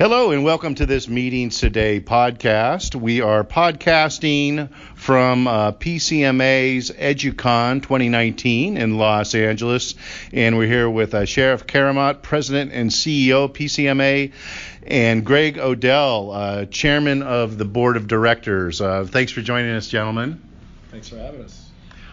Hello and welcome to this Meetings Today podcast. We are podcasting from uh, PCMA's EduCon 2019 in Los Angeles, and we're here with uh, Sherrif Karamat, President and CEO PCMA, and Greg O'Dell, uh, Chairman of the Board of Directors. Uh, thanks for joining us, gentlemen. Thanks for having us.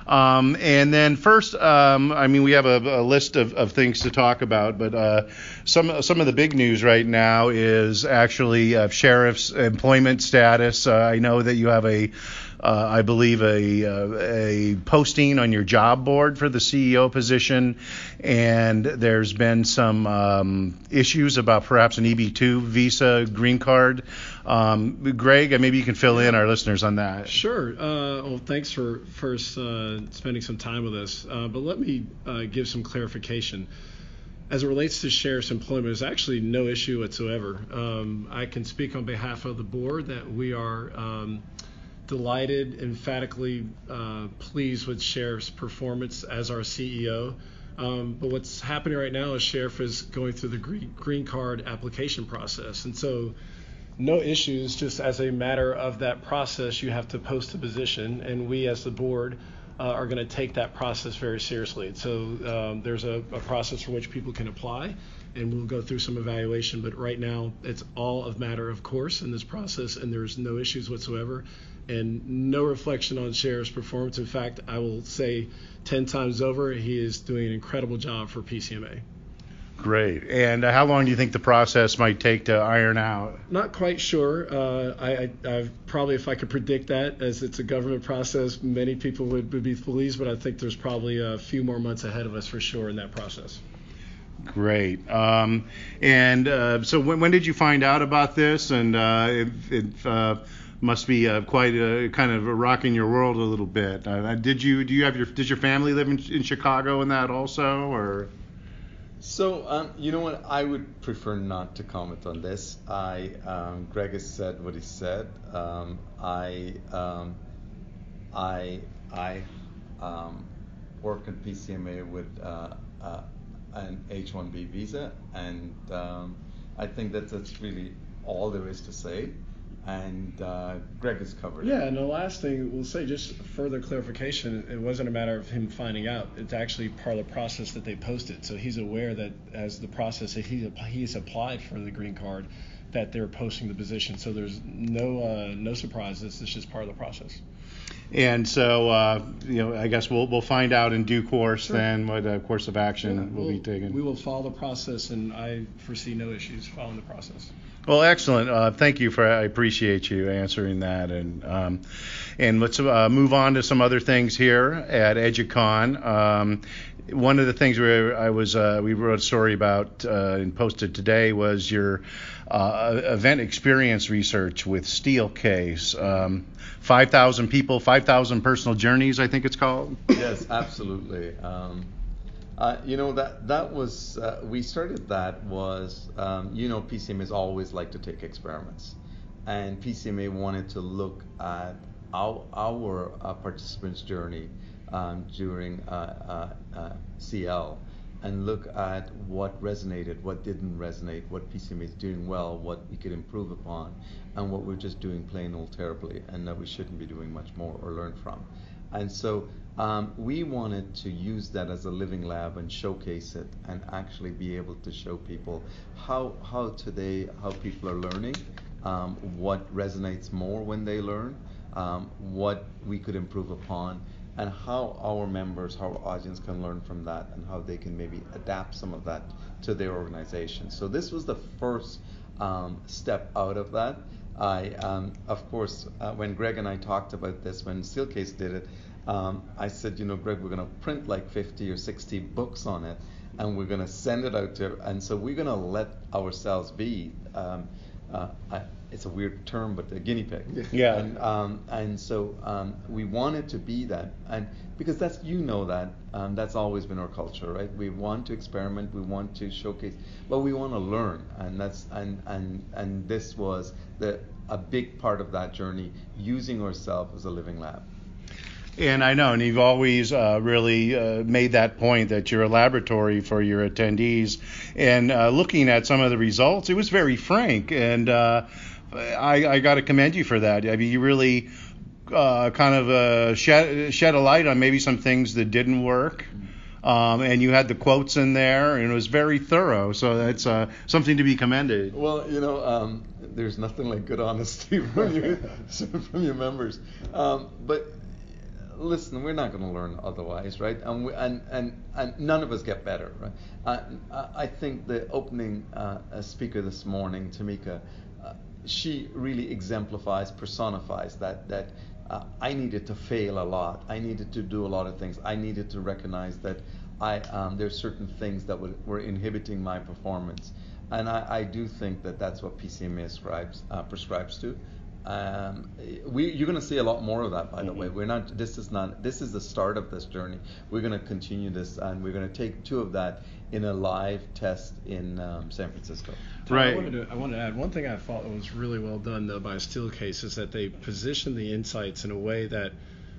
Um, and then first, um, I mean, we have a, a list of, of, things to talk about, but uh, some some of the big news right now is actually uh, sherrif's employment status. Uh, I know that you have a uh, I believe, a, uh, a posting on your job board for the CEO position, and there's been some um, issues about perhaps an EB2 visa green card. Um, Greg, maybe you can fill in our listeners on that. Sure. Uh, well, thanks for first uh, spending some time with us, uh, but let me uh, give some clarification as it relates to sherrif's employment, there's actually no issue whatsoever. Um, I can speak on behalf of the board that we are um, delighted, emphatically uh, pleased with Sherrif's performance as our CEO. Um, but what's happening right now is Sherrif is going through the green, card application process. And so, no issues, just as a matter of that process, you have to post a position, and we as the board uh, are going to take that process very seriously. So, um, there's a, a process for which people can apply and we'll go through some evaluation. But right now, it's all a matter of course in this process, and there's no issues whatsoever, and no reflection on Sherrif's performance. In fact, I will say 10 times over, he is doing an incredible job for PCMA. Great. And uh, how long do you think the process might take to iron out? Not quite sure. Uh, I, I probably, if I could predict that, as it's a government process, many people would, would be pleased. But I think there's probably a few more months ahead of us for sure in that process. Great. Um, and uh, so when, when, did you find out about this? And uh, it, it uh, must be uh, quite a, kind of a rocking your world a little bit. Uh, did you do you have your does your family live in, in Chicago and that also or? So um, you know what? I would prefer not to comment on this. I um, Greg has said what he said. Um, I um, I I um, work in PCMA with uh, an H-1B visa, and um, I think that that's really all there is to say. And uh, Greg has covered yeah, it. and the last thing we'll say, just further clarification, it wasn't a matter of him finding out. It's actually part of the process that they posted. So he's aware that as the process that he he's applied for the green card, that they're posting the position. So there's no uh, no surprises. It's just part of the process. And so, uh, you know, I guess we'll we'll find out in due course sure. then what uh, course of action yeah, will we'll, be taken. We will follow the process, and I foresee no issues following the process. Well, excellent. Uh, thank you for. I appreciate you answering that, and um, and let's uh, move on to some other things here at EduCon. Um, one of the things where I was uh, we wrote a story about uh, and posted today was your uh, event experience research with Steelcase. Um, 5,000 people, 5,000 personal journeys, I think it's called. Yes, absolutely. Um, uh, you know that that was uh, we started that was um, you know PCMA always like to take experiments, and PCMA wanted to look at our, our uh, participants' journey um, during uh, uh, CL and look at what resonated, what didn't resonate, what PCMA is doing well, what we could improve upon, and what we're just doing plain old terribly, and that we shouldn't be doing much more or learn from. And so um, we wanted to use that as a living lab and showcase it, and actually be able to show people how how today how people are learning, um, what resonates more when they learn, um, what we could improve upon and how our members, how our audience can learn from that and how they can maybe adapt some of that to their organization. So this was the first um, step out of that. I, um, of course, uh, when Greg and I talked about this, when Steelcase did it, um, I said, you know, Greg, we're going to print like 50 or 60 books on it, and we're going to send it out to, and so we're going to let ourselves be. Um, uh, I, it's a weird term, but a guinea pig. Yeah. And um, and so um, we wanted to be that, and because that's you know that um, that's always been our culture, right? We want to experiment, we want to showcase, but we want to learn, and that's and and and this was the a big part of that journey, using ourselves as a living lab. And I know, and you've always uh, really uh, made that point that you're a laboratory for your attendees. And uh, looking at some of the results, it was very frank, and uh, I, I got to commend you for that. I mean, you really uh, kind of uh, shed, shed a light on maybe some things that didn't work. Um, and you had the quotes in there, and it was very thorough. So that's uh, something to be commended. Well, you know, um, there's nothing like good honesty from your from your members. Um, but listen, we're not going to learn otherwise, right? And, we, and and and none of us get better, right? Uh, I think the opening uh, speaker this morning, Tamika, uh, she really exemplifies, personifies that that uh, I needed to fail a lot. I needed to do a lot of things. I needed to recognize that I um, there's certain things that would, were inhibiting my performance, and I, I, do think that that's what PCMA ascribes, uh, prescribes to. Um, we, you're going to see a lot more of that, by mm-hmm. the way. We're not. This is not. This is the start of this journey. We're going to continue this, and we're going to take two of that in a live test in um, San Francisco. Right. I wanted, to, I wanted to add one thing I thought was really well done though by Steelcase is that they positioned the insights in a way that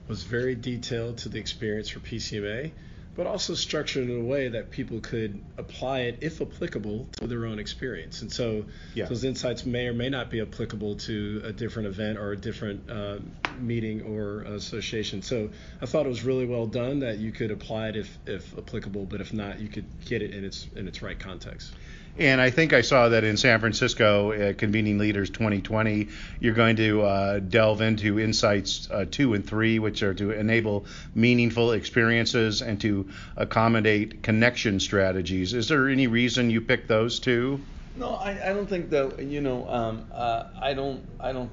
was very detailed to the experience for PCMA, but also structured in a way that people could apply it, if applicable, to their own experience. And so yeah. those insights may or may not be applicable to a different event or a different uh, meeting or association. So I thought it was really well done that you could apply it if, if applicable, but if not, you could get it in its in its right context. And I think I saw that in San Francisco at Convening Leaders 2020, you're going to uh, delve into insights uh, two and three, which are to enable meaningful experiences and to accommodate connection strategies. Is there any reason you picked those two? No, I, I don't think that. You know, um, uh, I don't. I don't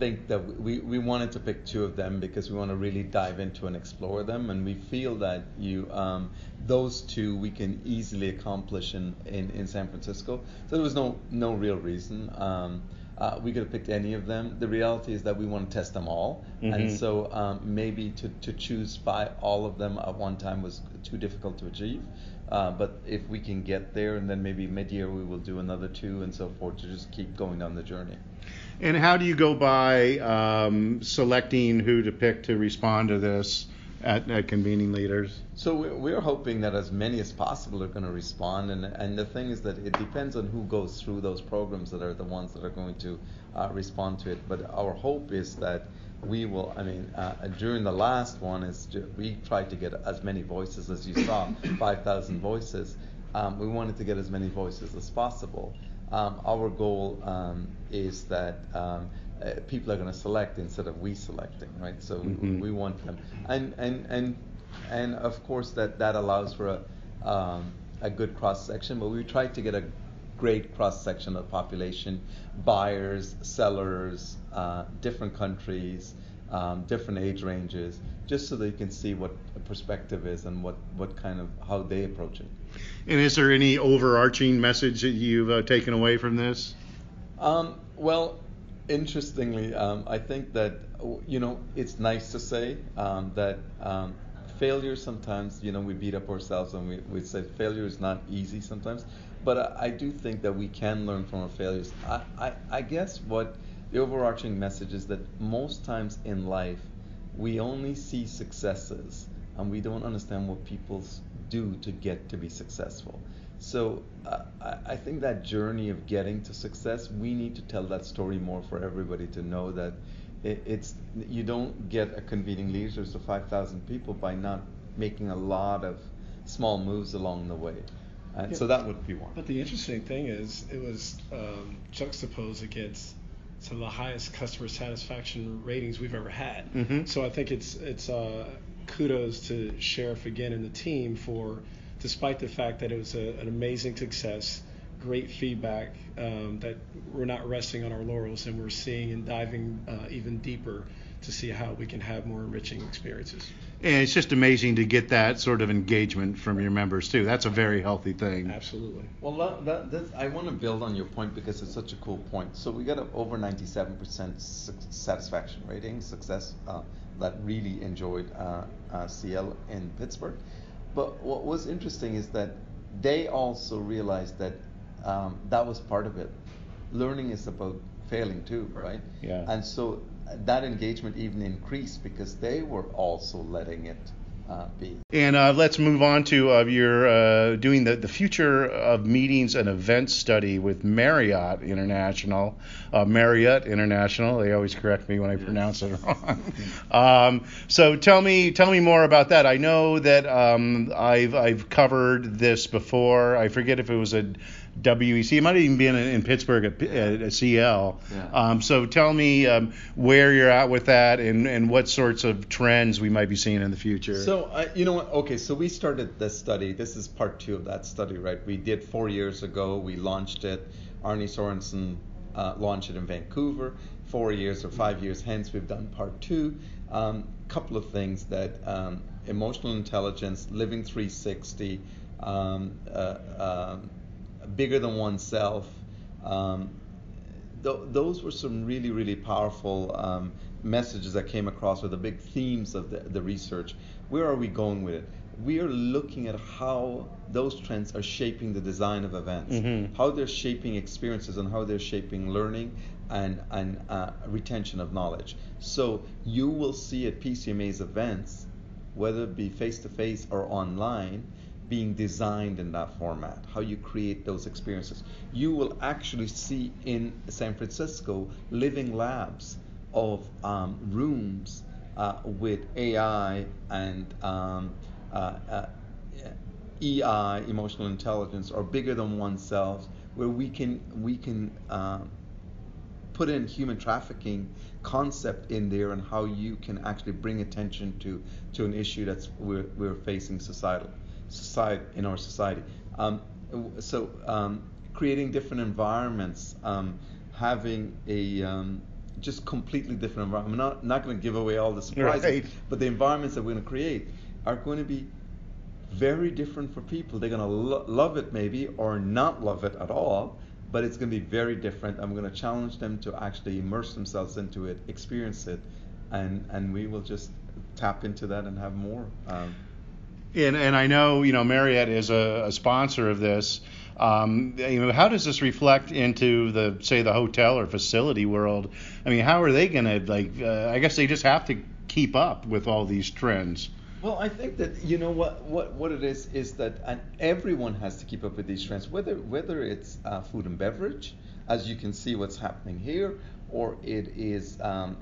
think that we, we wanted to pick two of them because we want to really dive into and explore them, and we feel that you um, those two we can easily accomplish in, in, in San Francisco. So there was no no real reason. Um, uh, we could have picked any of them. The reality is that we want to test them all, mm-hmm. and so um, maybe to, to choose by all of them at one time was too difficult to achieve. Uh, but if we can get there, and then maybe mid-year we will do another two and so forth to just keep going on the journey. And how do you go by um, selecting who to pick to respond to this at, at convening leaders? So we're hoping that as many as possible are going to respond, and and the thing is that it depends on who goes through those programs that are the ones that are going to uh, respond to it. But our hope is that we will. I mean, uh, during the last one is we tried to get as many voices as you saw, 5,000 voices. Um, we wanted to get as many voices as possible um, our goal um, is that um, uh, people are going to select instead of we selecting, right? So mm-hmm. we, we, want them, and and and and of course that that allows for a um, a good cross section, but we try to get a great cross section of population, buyers, sellers, uh, different countries, um, different age ranges, just so they can see what a perspective is and what, what kind of how they approach it. And is there any overarching message that you've uh, taken away from this? Um, well, interestingly, um, I think that you know it's nice to say um, that um, failure sometimes you know we beat up ourselves and we, we say failure is not easy sometimes, but I, I do think that we can learn from our failures. I, I, I guess what the overarching message is that most times in life we only see successes and we don't understand what people do to get to be successful. So uh, I think that journey of getting to success, we need to tell that story more for everybody to know that it, it's you don't get a convening leaders of 5,000 people by not making a lot of small moves along the way. And yeah, so that would be one. But the interesting thing is, it was um, juxtaposed against some of the highest customer satisfaction ratings we've ever had. Mm-hmm. So I think it's it's uh, kudos to Sherrif again and the team for, despite the fact that it was a, an amazing success, great feedback, um, that we're not resting on our laurels and we're seeing and diving uh, even deeper to see how we can have more enriching experiences. And it's just amazing to get that sort of engagement from your members too. That's a very healthy thing. Absolutely. Well, that, that, I want to build on your point because it's such a cool point. So we got a, over 97% satisfaction rating, success uh, that really enjoyed uh, uh, CL in Pittsburgh. But what was interesting is that they also realized that um, that was part of it. Learning is about failing too, right? Yeah. And so that engagement even increased because they were also letting it uh, be. And uh, let's move on to uh, your uh, doing the, the future of meetings and events study with Marriott International. Uh, Marriott International. They always correct me when I yes. pronounce it wrong. um, so tell me tell me more about that. I know that um, I've I've covered this before. I forget if it was a WEC. It might even been in, in Pittsburgh at, at, at CL. Yeah. Um, so tell me um, where you're at with that and, and what sorts of trends we might be seeing in the future. So, uh, you know what? Okay, so we started this study. This is part two of that study, right? We did four years ago. We launched it. Arne Sorenson uh, launched it in Vancouver. Four years or five years hence, we've done part two. A um, couple of things that um, emotional intelligence, living 360, um, uh, um, bigger than oneself. Um, th- those were some really, really powerful um, messages that came across, or the big themes of the, the research. Where are we going with it? We are looking at how those trends are shaping the design of events, mm-hmm. how they're shaping experiences, and how they're shaping learning and, and uh, retention of knowledge. So you will see at PCMA's events, whether it be face to face or online, being designed in that format, how you create those experiences. You will actually see in San Francisco living labs of um, rooms uh, with AI and um, uh, uh, EI, emotional intelligence, or bigger than oneself, where we can we can um, put in human trafficking concept in there and how you can actually bring attention to to an issue that's we're, we're facing societal society in our society. Um, so um, creating different environments, um, having a um, just completely different environment. I'm not not going to give away all the surprises, right. but the environments that we're going to create are going to be very different for people. They're going to lo- love it maybe or not love it at all, but it's going to be very different. I'm going to challenge them to actually immerse themselves into it, experience it, and and we will just tap into that and have more. Um, and, and I know you know Marriott is a, a sponsor of this. Um, you know, how does this reflect into the say the hotel or facility world? I mean, how are they going to like? Uh, I guess they just have to keep up with all these trends. Well, I think that you know what what what it is is that and everyone has to keep up with these trends, whether whether it's uh, food and beverage, as you can see what's happening here, or it is um,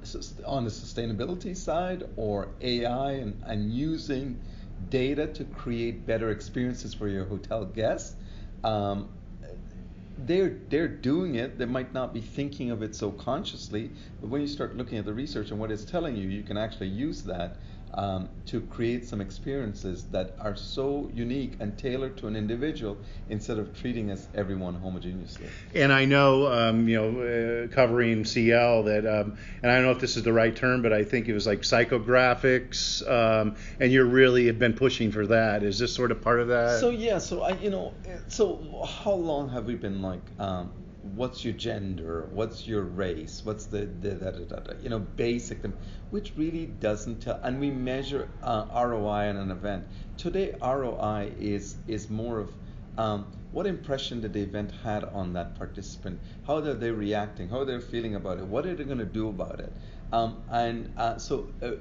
on the sustainability side, or AI and, and using data to create better experiences for your hotel guests. Um, they're they're doing it. They might not be thinking of it so consciously, but when you start looking at the research and what it's telling you, you can actually use that um, to create some experiences that are so unique and tailored to an individual instead of treating us everyone homogeneously. And I know, um, you know, uh, covering CL that, um, and I don't know if this is the right term, but I think it was like psychographics, um, and you really have been pushing for that. Is this sort of part of that? So yeah, so I, you know, so how long have we been like? What's your gender, what's your race, what's the, the da, da, da, you know basic, which really doesn't tell. And we measure uh, ROI on an event. Today, ROI is is more of um, what impression did the event had on that participant? How are they reacting? How are they feeling about it? What are they going to do about it? Um, and uh, so. Uh,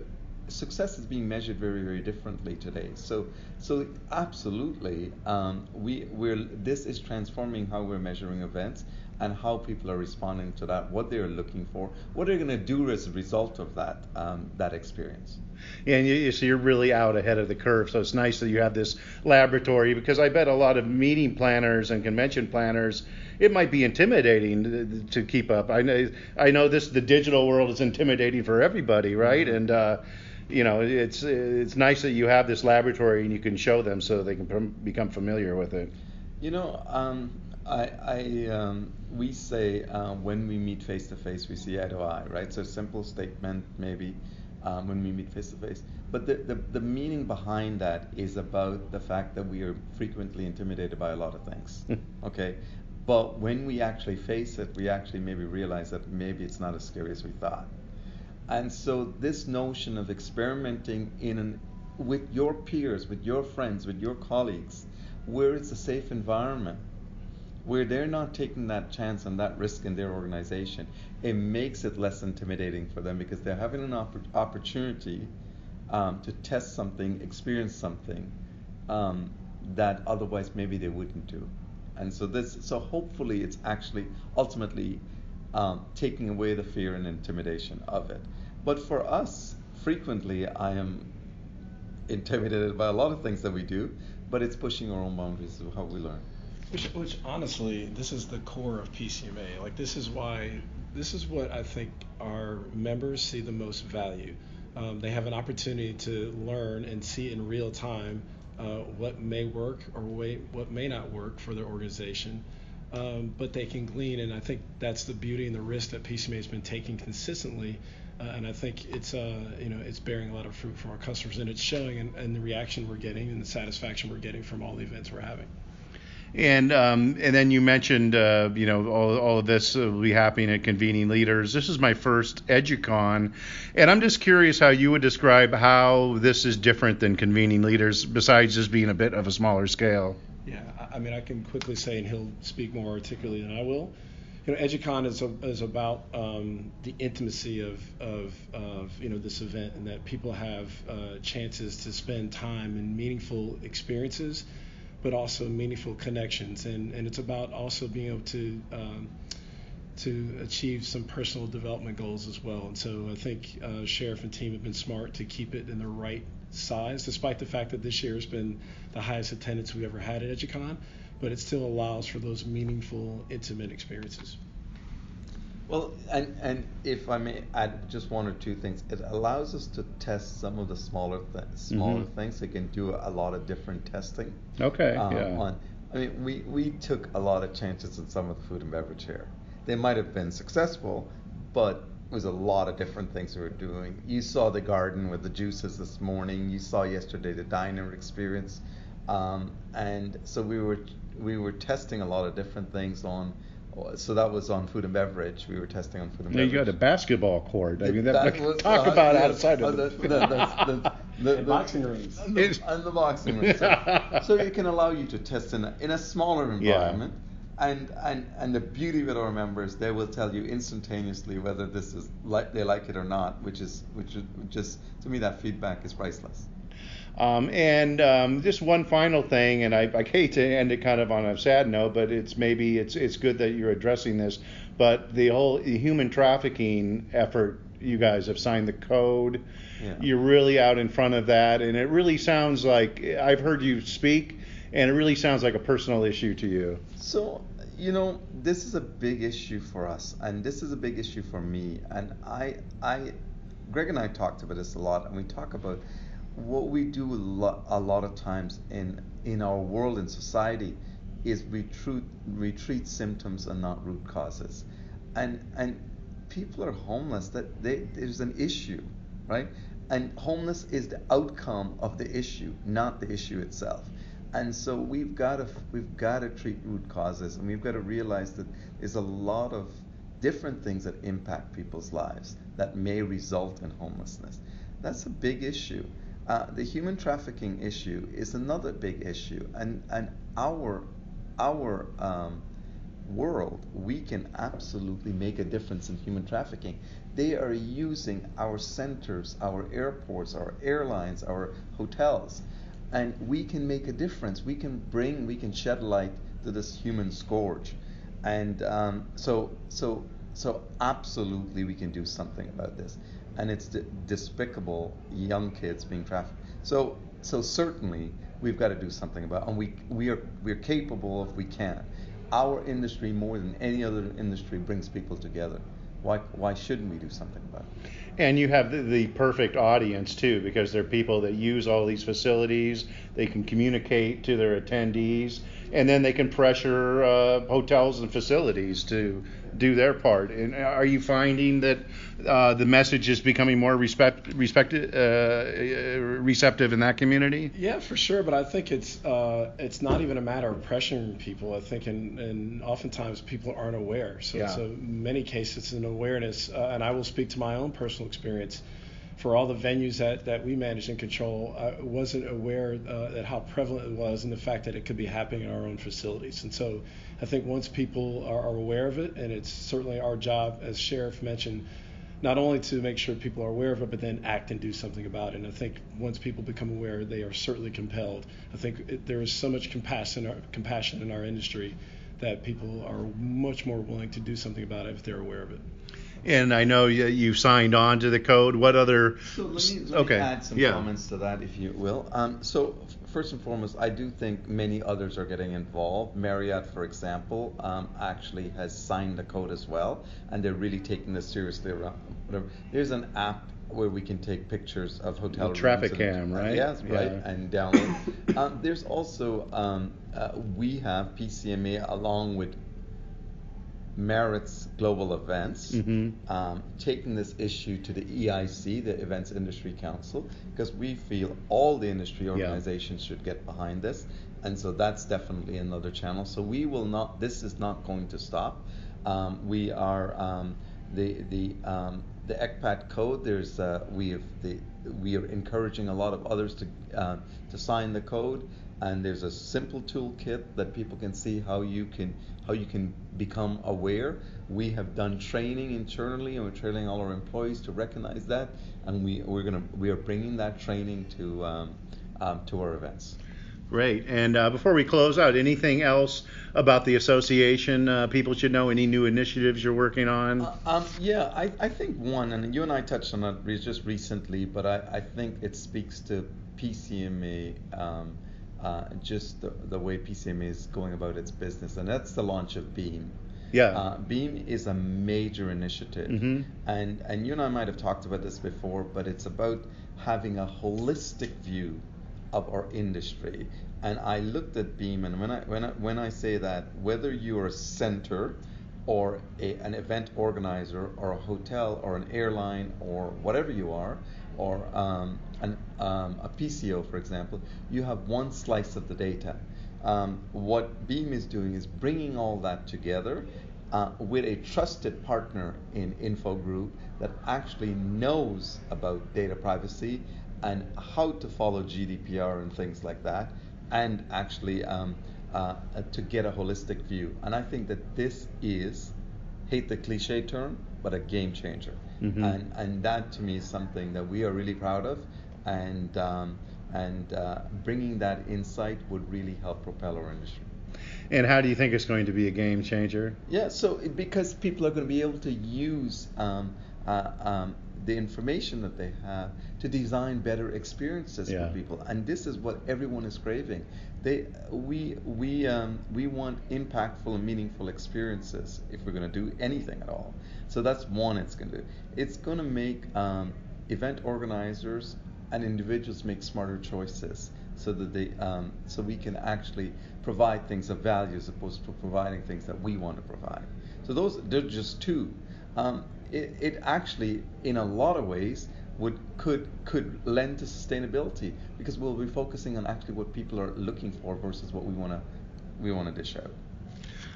success is being measured very very differently today so so absolutely um, we we're this is transforming how we're measuring events and how people are responding to that, what they're looking for, what they're going to do as a result of that um, that experience. Yeah, and you, so you're really out ahead of the curve. So it's nice that you have this laboratory because I bet a lot of meeting planners and convention planners it might be intimidating to, to keep up. I know I know this the digital world is intimidating for everybody, right? Mm-hmm. And uh, you know it's it's nice that you have this laboratory and you can show them so they can become familiar with it. You know, um, I, I um, we say uh, when we meet face to face, we see eye to eye, right? So simple statement maybe um, when we meet face to face. But the, the, the meaning behind that is about the fact that we are frequently intimidated by a lot of things. okay. But when we actually face it, we actually maybe realize that maybe it's not as scary as we thought. And so this notion of experimenting in an, with your peers, with your friends, with your colleagues, where it's a safe environment, where they're not taking that chance and that risk in their organization, it makes it less intimidating for them because they're having an opp- opportunity um, to test something, experience something um, that otherwise maybe they wouldn't do. And so this, so hopefully, it's actually ultimately um, taking away the fear and intimidation of it. But for us, frequently, I am intimidated by a lot of things that we do, but it's pushing our own boundaries of how we learn. Which, which honestly, this is the core of PCMA. Like this is why, this is what I think our members see the most value. Um, they have an opportunity to learn and see in real time uh, what may work or what may not work for their organization. Um, but they can glean, and I think that's the beauty and the risk that PCMA has been taking consistently. Uh, and I think it's uh, you know it's bearing a lot of fruit from our customers, and it's showing in, in the reaction we're getting and the satisfaction we're getting from all the events we're having. And um, and then you mentioned uh, you know all, all of this will be happening at Convening Leaders. This is my first EduCon, and I'm just curious how you would describe how this is different than Convening Leaders, besides just being a bit of a smaller scale. Yeah, I mean I can quickly say, and he'll speak more articulately than I will. You know, EduCon is a, is about um, the intimacy of, of of you know this event, and that people have uh, chances to spend time and meaningful experiences but also meaningful connections. And, and it's about also being able to um, to achieve some personal development goals as well. And so I think uh, sherrif and team have been smart to keep it in the right size, despite the fact that this year has been the highest attendance we've ever had at EduCon. But it still allows for those meaningful, intimate experiences. Well, and and if I may add just one or two things, it allows us to test some of the smaller th- smaller mm-hmm. things. It can do a lot of different testing. Okay. Um, yeah. On, I mean, we we took a lot of chances in some of the food and beverage here. They might have been successful, but it was a lot of different things we were doing. You saw the garden with the juices this morning. You saw yesterday the diner experience, um, and so we were we were testing a lot of different things on so that was on food and beverage. We were testing on food and beverage. You got a basketball court. I mean, that, that was, talk uh, about yeah, outside of the, the, the, the, the boxing rings and the, and the boxing rings. So, so, it can allow you to test in a, in a smaller environment. Yeah. And, and and the beauty with our members, they will tell you instantaneously whether this is like they like it or not, which is which is just to me that feedback is priceless. Um, and um, just one final thing, and I, I, hate to end it kind of on a sad note, but it's maybe it's it's good that you're addressing this. But the whole human trafficking effort, you guys have signed the code. Yeah. You're really out in front of that, and it really sounds like I've heard you speak, and it really sounds like a personal issue to you. So you know, this is a big issue for us, and this is a big issue for me. And I, I, Greg and I talked about this a lot, and we talk about what we do a lot, of times in in our world in society is we treat we treat symptoms and not root causes, and and people are homeless. That they, there's an issue, right? And homeless is the outcome of the issue, not the issue itself. And so we've got to we've got to treat root causes, and we've got to realize that there's a lot of different things that impact people's lives that may result in homelessness. That's a big issue. Uh, the human trafficking issue is another big issue, and and our our um, world, we can absolutely make a difference in human trafficking. They are using our centers, our airports, our airlines, our hotels, and we can make a difference. We can bring, we can shed light to this human scourge, and um, so so so absolutely we can do something about this and it's despicable young kids being trafficked. So so certainly we've got to do something about, it. and we we are we're capable if we can. Our industry more than any other industry brings people together. Why why shouldn't we do something about it? And you have the, the perfect audience too, because they're people that use all these facilities. They can communicate to their attendees, and then they can pressure uh, hotels and facilities to do their part. And are you finding that uh, the message is becoming more respect, respect, uh, receptive in that community? Yeah, for sure. But I think it's uh, it's not even a matter of pressuring people. I think, and, and oftentimes people aren't aware. So, yeah. so many cases, it's an awareness. Uh, and I will speak to my own personal experience. for all the venues that, that we manage and control, I wasn't aware uh, that how prevalent it was and the fact that it could be happening in our own facilities. And so I think once people are, are aware of it, and it's certainly our job, as Sherrif mentioned, not only to make sure people are aware of it, but then act and do something about it. And I think once people become aware, they are certainly compelled. I think it, there is so much compassion, compassion in our industry that people are much more willing to do something about it if they're aware of it. And I know you, you signed on to the code. What other? So let me, let okay. me add some yeah. comments to that, if you will. Um, so first and foremost, I do think many others are getting involved. Marriott, for example, um, actually has signed the code as well, and they're really taking this seriously. Around whatever. There's an app where we can take pictures of hotel. TraffickCam, right? Yes, yeah. right, and download. um, there's also um, uh, we have PCMA along with Marriott's global events, mm-hmm. um, taking this issue to the EIC, the Events Industry Council, because we feel all the industry organizations yeah. should get behind this, and so that's definitely another channel. So we will not. This is not going to stop. Um, we are um, the the um, the ECPAT code. There's uh, we have the we are encouraging a lot of others to uh, to sign the code and there's a simple toolkit that people can see how you can how you can become aware. We have done training internally, and we're training all our employees to recognize that, and we we're gonna we are bringing that training to um, um, to our events. Great. And uh, before we close out, anything else about the association uh, people should know? Any new initiatives you're working on? Uh, um, yeah, I, I think one, and you and I touched on it just recently, but I, I think it speaks to PCMA um, uh, just the, the way PCMA is going about its business, and that's the launch of Beam. Yeah. Uh, Beam is a major initiative, mm-hmm. and and you and I might have talked about this before, but it's about having a holistic view of our industry. And I looked at Beam, and when I when I, when I say that, whether you're a center or a, an event organizer or a hotel or an airline or whatever you are, or um, an, um, a PCO, for example, you have one slice of the data. Um, what Beam is doing is bringing all that together uh, with a trusted partner in Info Group that actually knows about data privacy and how to follow GDPR and things like that, and actually um, uh, to get a holistic view. And I think that this is, hate the cliche term, but a game changer. Mm-hmm. And, and that to me is something that we are really proud of. And, um, and uh, bringing that insight would really help propel our industry. And how do you think it's going to be a game changer? Yeah, so because people are going to be able to use um, uh, um, the information that they have to design better experiences yeah. for people, and this is what everyone is craving. They, we, we, um, we want impactful and meaningful experiences if we're going to do anything at all. So that's one it's going to do. It's going to make um, event organizers and individuals make smarter choices so that they um, so we can actually provide things of value as opposed to providing things that we want to provide. So those they're just two. Um, it, it actually, in a lot of ways, would could could lend to sustainability because we'll be focusing on actually what people are looking for versus what we want to we want to dish out.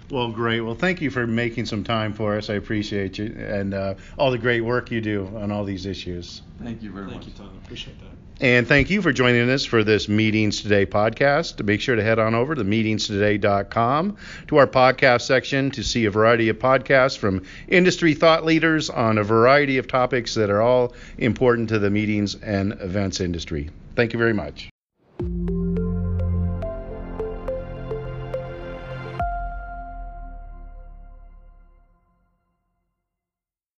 Well, great. Well, thank you for making some time for us. I appreciate you and uh, all the great work you do on all these issues. Thank you very thank much. Thank you, Tom. Appreciate that. And thank you for joining us for this Meetings Today podcast. Make sure to head on over to meetingstoday.com to our podcast section to see a variety of podcasts from industry thought leaders on a variety of topics that are all important to the meetings and events industry. Thank you very much.